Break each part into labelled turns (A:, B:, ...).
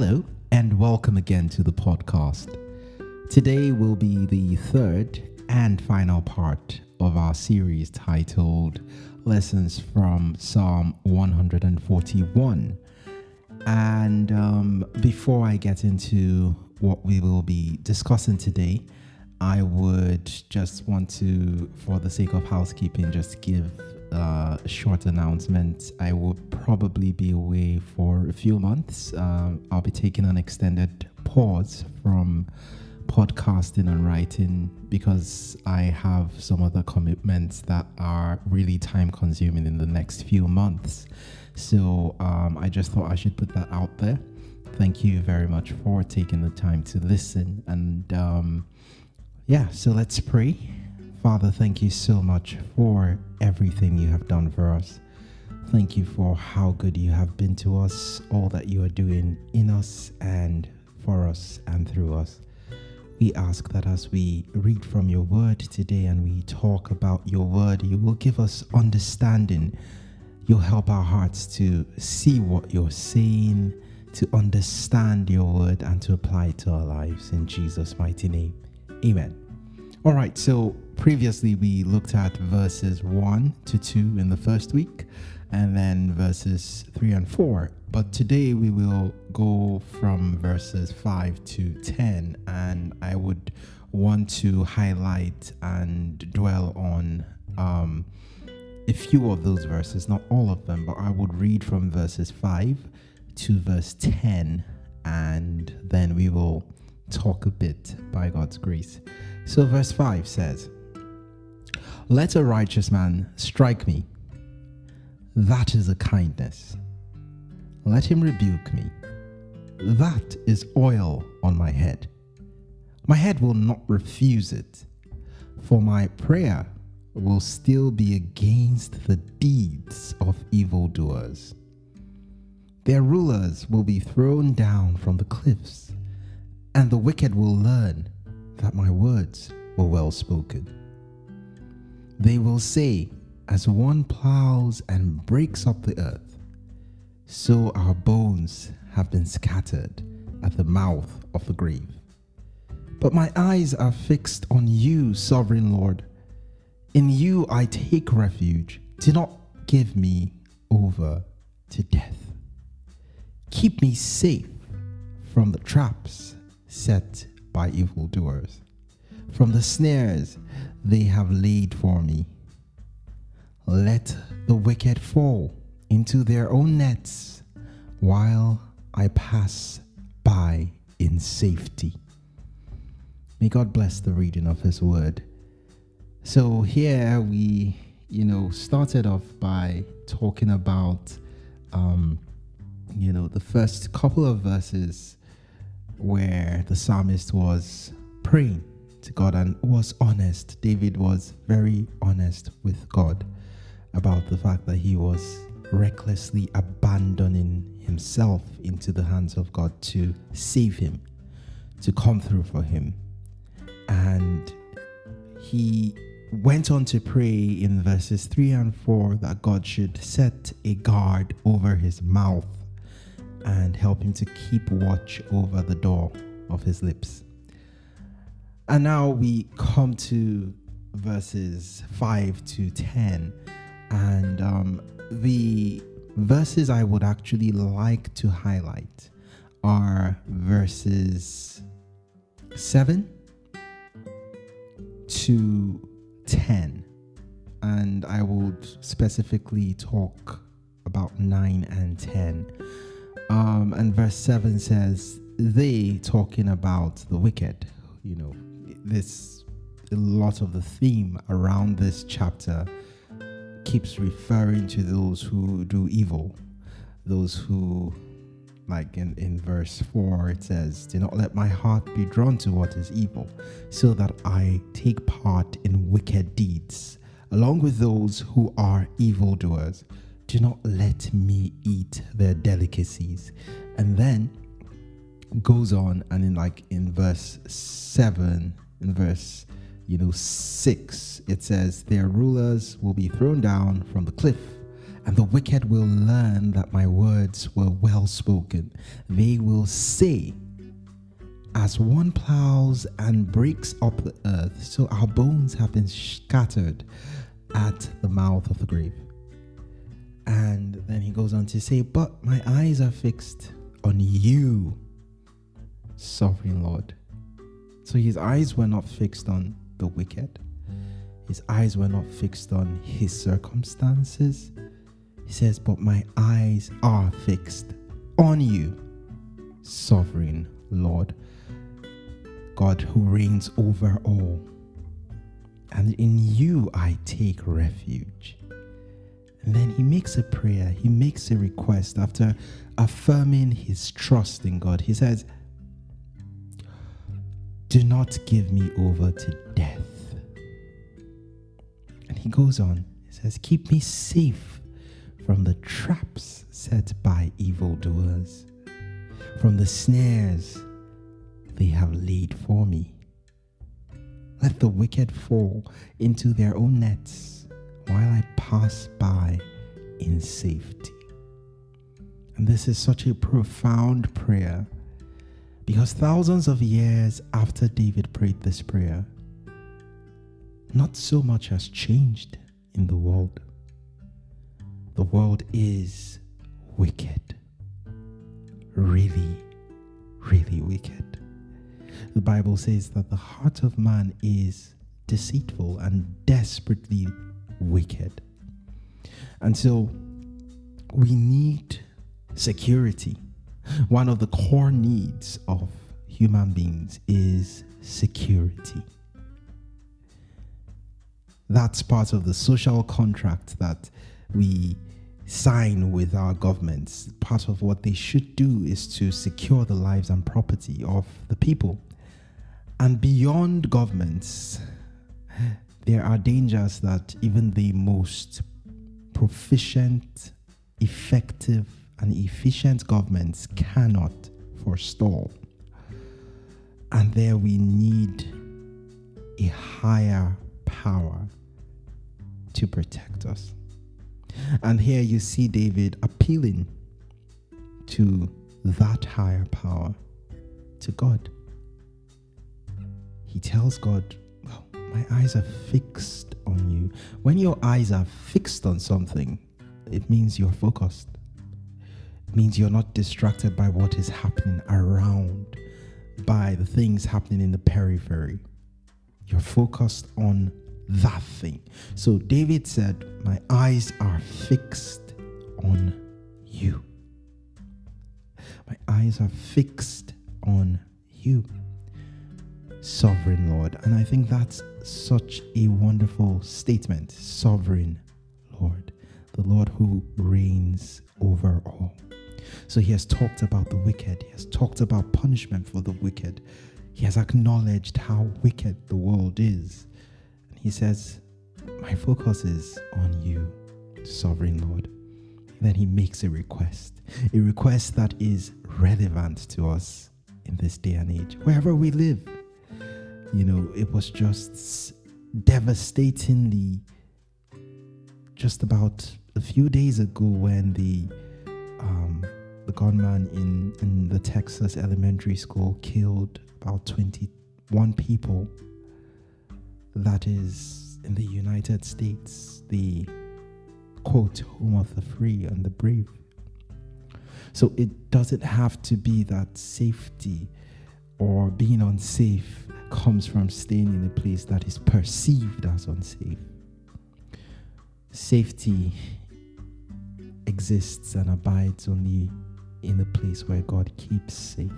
A: Hello, and welcome again to the podcast. Today will be the third and final part of our series titled Lessons from Psalm 141. And um, before I get into what we will be discussing today, I would just want to, for the sake of housekeeping, just give uh, short announcement. I will probably be away for a few months. Um, I'll be taking an extended pause from podcasting and writing because I have some other commitments that are really time consuming in the next few months. So um, I just thought I should put that out there. Thank you very much for taking the time to listen. And um, yeah, so let's pray. Father, thank you so much for everything you have done for us. Thank you for how good you have been to us, all that you are doing in us and for us and through us. We ask that as we read from your word today and we talk about your word, you will give us understanding. You'll help our hearts to see what you're saying, to understand your word, and to apply it to our lives. In Jesus' mighty name. Amen. All right, so previously we looked at verses 1 to 2 in the first week and then verses 3 and 4. But today we will go from verses 5 to 10, and I would want to highlight and dwell on um, a few of those verses, not all of them, but I would read from verses 5 to verse 10, and then we will talk a bit by God's grace. So, verse 5 says, Let a righteous man strike me. That is a kindness. Let him rebuke me. That is oil on my head. My head will not refuse it, for my prayer will still be against the deeds of evildoers. Their rulers will be thrown down from the cliffs, and the wicked will learn that my words were well spoken. They will say, As one plows and breaks up the earth, so our bones have been scattered at the mouth of the grave. But my eyes are fixed on you, sovereign Lord. In you I take refuge. Do not give me over to death. Keep me safe from the traps set by evildoers, from the snares they have laid for me. Let the wicked fall into their own nets while I pass by in safety. May God bless the reading of His word. So, here we, you know, started off by talking about, um, you know, the first couple of verses where the psalmist was praying to God and was honest. David was very honest with God about the fact that he was recklessly abandoning himself into the hands of God to save him, to come through for him. And he went on to pray in verses 3 and 4 that God should set a guard over his mouth and help him to keep watch over the door of his lips. And now we come to verses 5 to 10. And um, the verses I would actually like to highlight are verses 7 to 10. And I would specifically talk about 9 and 10. Um, and verse 7 says, They talking about the wicked. You know, this, a lot of the theme around this chapter keeps referring to those who do evil, those who, like in, in verse 4, it says, Do not let my heart be drawn to what is evil, so that I take part in wicked deeds, along with those who are evildoers do not let me eat their delicacies. And then goes on and in like in verse 7 in verse you know 6 it says their rulers will be thrown down from the cliff And the wicked will learn that my words were well spoken. They will say, As one plows and breaks up the earth, so our bones have been scattered at the mouth of the grave. And then he goes on to say, But my eyes are fixed on you, sovereign Lord. So his eyes were not fixed on the wicked, his eyes were not fixed on his circumstances. He says, But my eyes are fixed on you, sovereign Lord, God who reigns over all. And in you I take refuge. And then he makes a prayer, he makes a request after affirming his trust in God. He says, Do not give me over to death. And he goes on, he says, Keep me safe from the traps set by evildoers, from the snares they have laid for me. Let the wicked fall into their own nets while I pass by in safety. And this is such a profound prayer because thousands of years after David prayed this prayer, not so much has changed in the world. The world is wicked. Really, really wicked. The Bible says that the heart of man is deceitful and desperately wicked. And so we need security. One of the core needs of human beings is security. That's part of the social contract that we sign with our governments. Part of what they should do is to secure the lives and property of the people. And beyond governments, there are dangers that even the most proficient, effective, and efficient governments cannot forestall. And there we need a higher power to protect us. And here you see David appealing to that higher power, to God. He tells God, my eyes are fixed on you. When your eyes are fixed on something, it means you're focused. Means you're not distracted by what is happening around, by the things happening in the periphery. You're focused on that thing. So David said, My eyes are fixed on you. My eyes are fixed on you, sovereign Lord. And I think that's such a wonderful statement. Sovereign Lord, the Lord who reigns over all. So he has talked about the wicked, he has talked about punishment for the wicked, he has acknowledged how wicked the world is. And he says, My focus is on you, sovereign Lord. And then he makes a request, a request that is relevant to us in this day and age, wherever we live you know, it was just devastatingly just about a few days ago when the um, gunman in, in the Texas elementary school killed about 21 people. That is in the United States, the quote, home of the free and the brave. So it doesn't have to be that safety or being unsafe comes from staying in a place that is perceived as unsafe. Safety exists and abides only in a place where God keeps safe.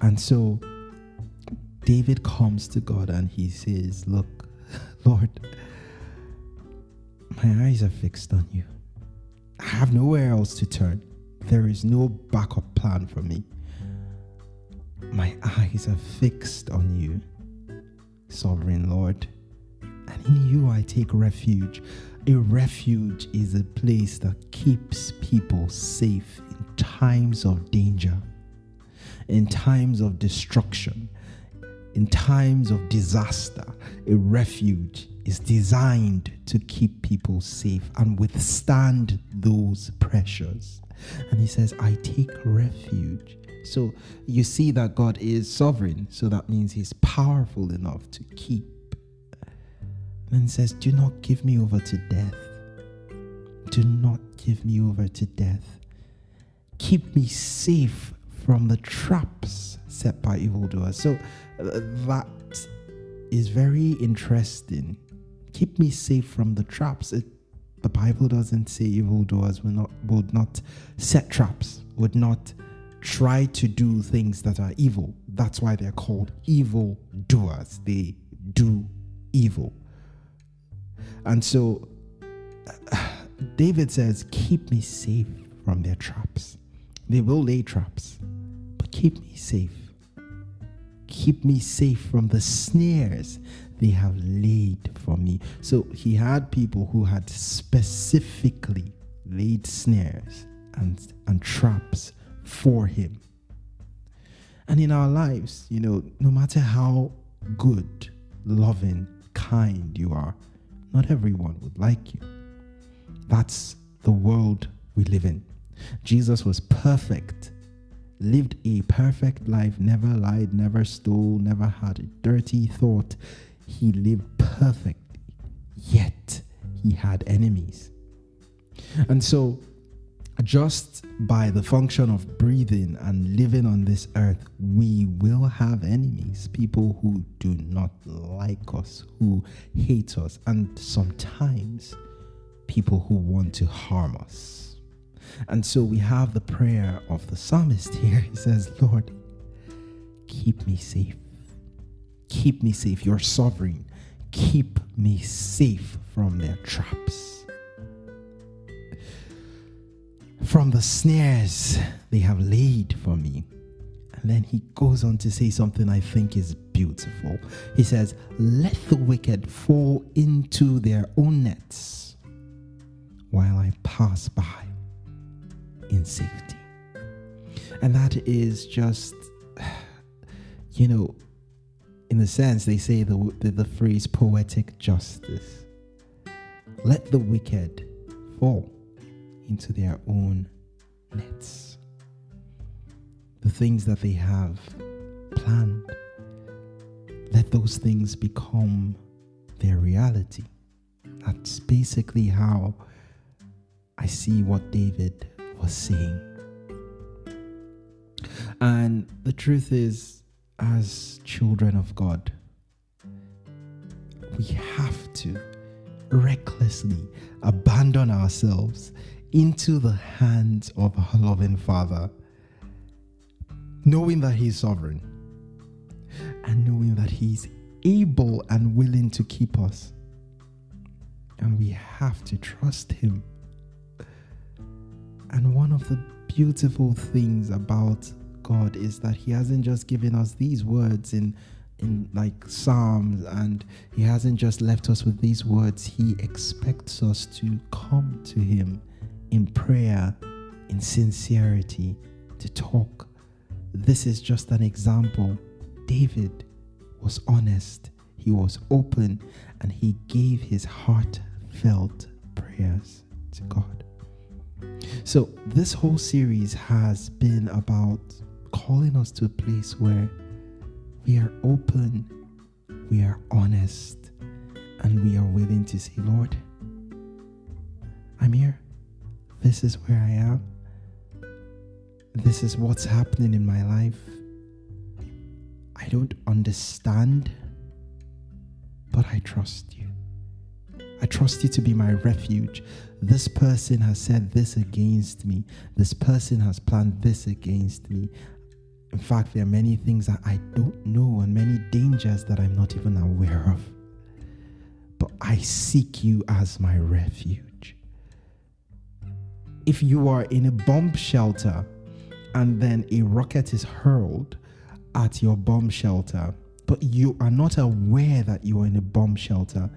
A: And so David comes to God and he says, Look, Lord, my eyes are fixed on you. I have nowhere else to turn. There is no backup plan for me. My eyes are fixed on you, sovereign Lord, and in you I take refuge. A refuge is a place that keeps people safe in times of danger, in times of destruction, in times of disaster, a refuge is designed to keep people safe and withstand those pressures. And he says, I take refuge. So you see that God is sovereign. So that means he's powerful enough to keep. And says, Do not give me over to death. Do not give me over to death. Keep me safe from the traps set by evildoers. So uh, that is very interesting. Keep me safe from the traps. It, the Bible doesn't say evildoers will not would not set traps, would not try to do things that are evil. That's why they're called evil doers. They do evil. And so David says, Keep me safe from their traps. They will lay traps, but keep me safe. Keep me safe from the snares they have laid for me. So he had people who had specifically laid snares and, and traps for him. And in our lives, you know, no matter how good, loving, kind you are, not everyone would like you. That's the world we live in. Jesus was perfect, lived a perfect life, never lied, never stole, never had a dirty thought. He lived perfectly, yet he had enemies. And so, just by the function of breathing and living on this earth, we will have enemies, people who do not like us, who hate us, and sometimes people who want to harm us. And so we have the prayer of the psalmist here. He says, Lord, keep me safe. Keep me safe. You're sovereign. Keep me safe from their traps. From the snares they have laid for me. And then he goes on to say something I think is beautiful. He says, Let the wicked fall into their own nets while I pass by in safety. And that is just, you know, in a sense, they say the, the, the phrase poetic justice. Let the wicked fall into their own nets. The things that they have planned, let those things become their reality. That's basically how I see what David was saying. And the truth is, as children of God, we have to recklessly abandon ourselves into the hands of our loving Father, knowing that He's sovereign and knowing that He's able and willing to keep us. And we have to trust Him and one of the beautiful things about God is that He hasn't just given us these words in in like Psalms and He hasn't just left us with these words. He expects us to come to Him in prayer, in sincerity, to talk. This is just an example. David was honest, he was open, and he gave his heartfelt prayers to God. So, this whole series has been about calling us to a place where we are open, we are honest, and we are willing to say, Lord, I'm here. This is where I am. This is what's happening in my life. I don't understand, but I trust you. I trust you to be my refuge. This person has said this against me. This person has planned this against me. In fact, there are many things that I don't know and many dangers that I'm not even aware of. But I seek you as my refuge. If you are in a bomb shelter and then a rocket is hurled at your bomb shelter, but you are not aware that you are in a bomb shelter,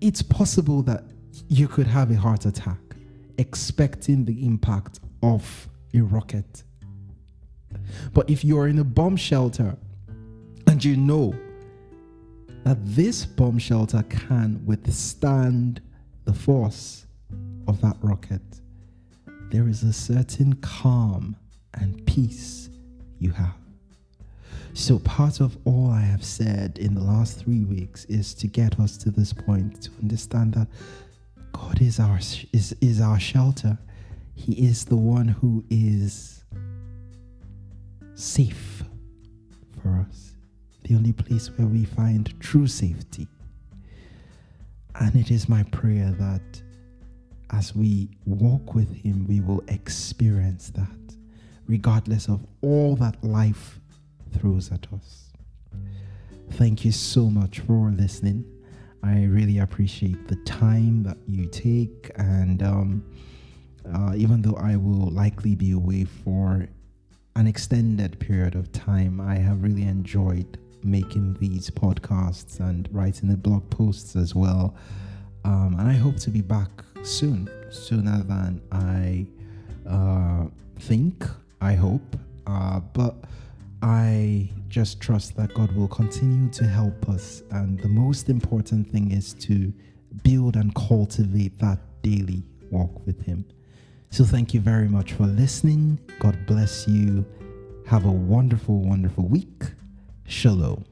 A: it's possible that you could have a heart attack expecting the impact of a rocket. But if you're in a bomb shelter and you know that this bomb shelter can withstand the force of that rocket, there is a certain calm and peace you have. So, part of all I have said in the last three weeks is to get us to this point to understand that God is our is, is our shelter. He is the one who is safe for us, the only place where we find true safety. And it is my prayer that as we walk with Him, we will experience that, regardless of all that life throws at us. Thank you so much for listening. I really appreciate the time that you take, and um, uh, even though I will likely be away for an extended period of time, I have really enjoyed making these podcasts and writing the blog posts as well. Um, and I hope to be back soon, sooner than I uh, think, I hope. Uh, but I just trust that God will continue to help us. And the most important thing is to build and cultivate that daily walk with Him. So, thank you very much for listening. God bless you. Have a wonderful, wonderful week. Shalom.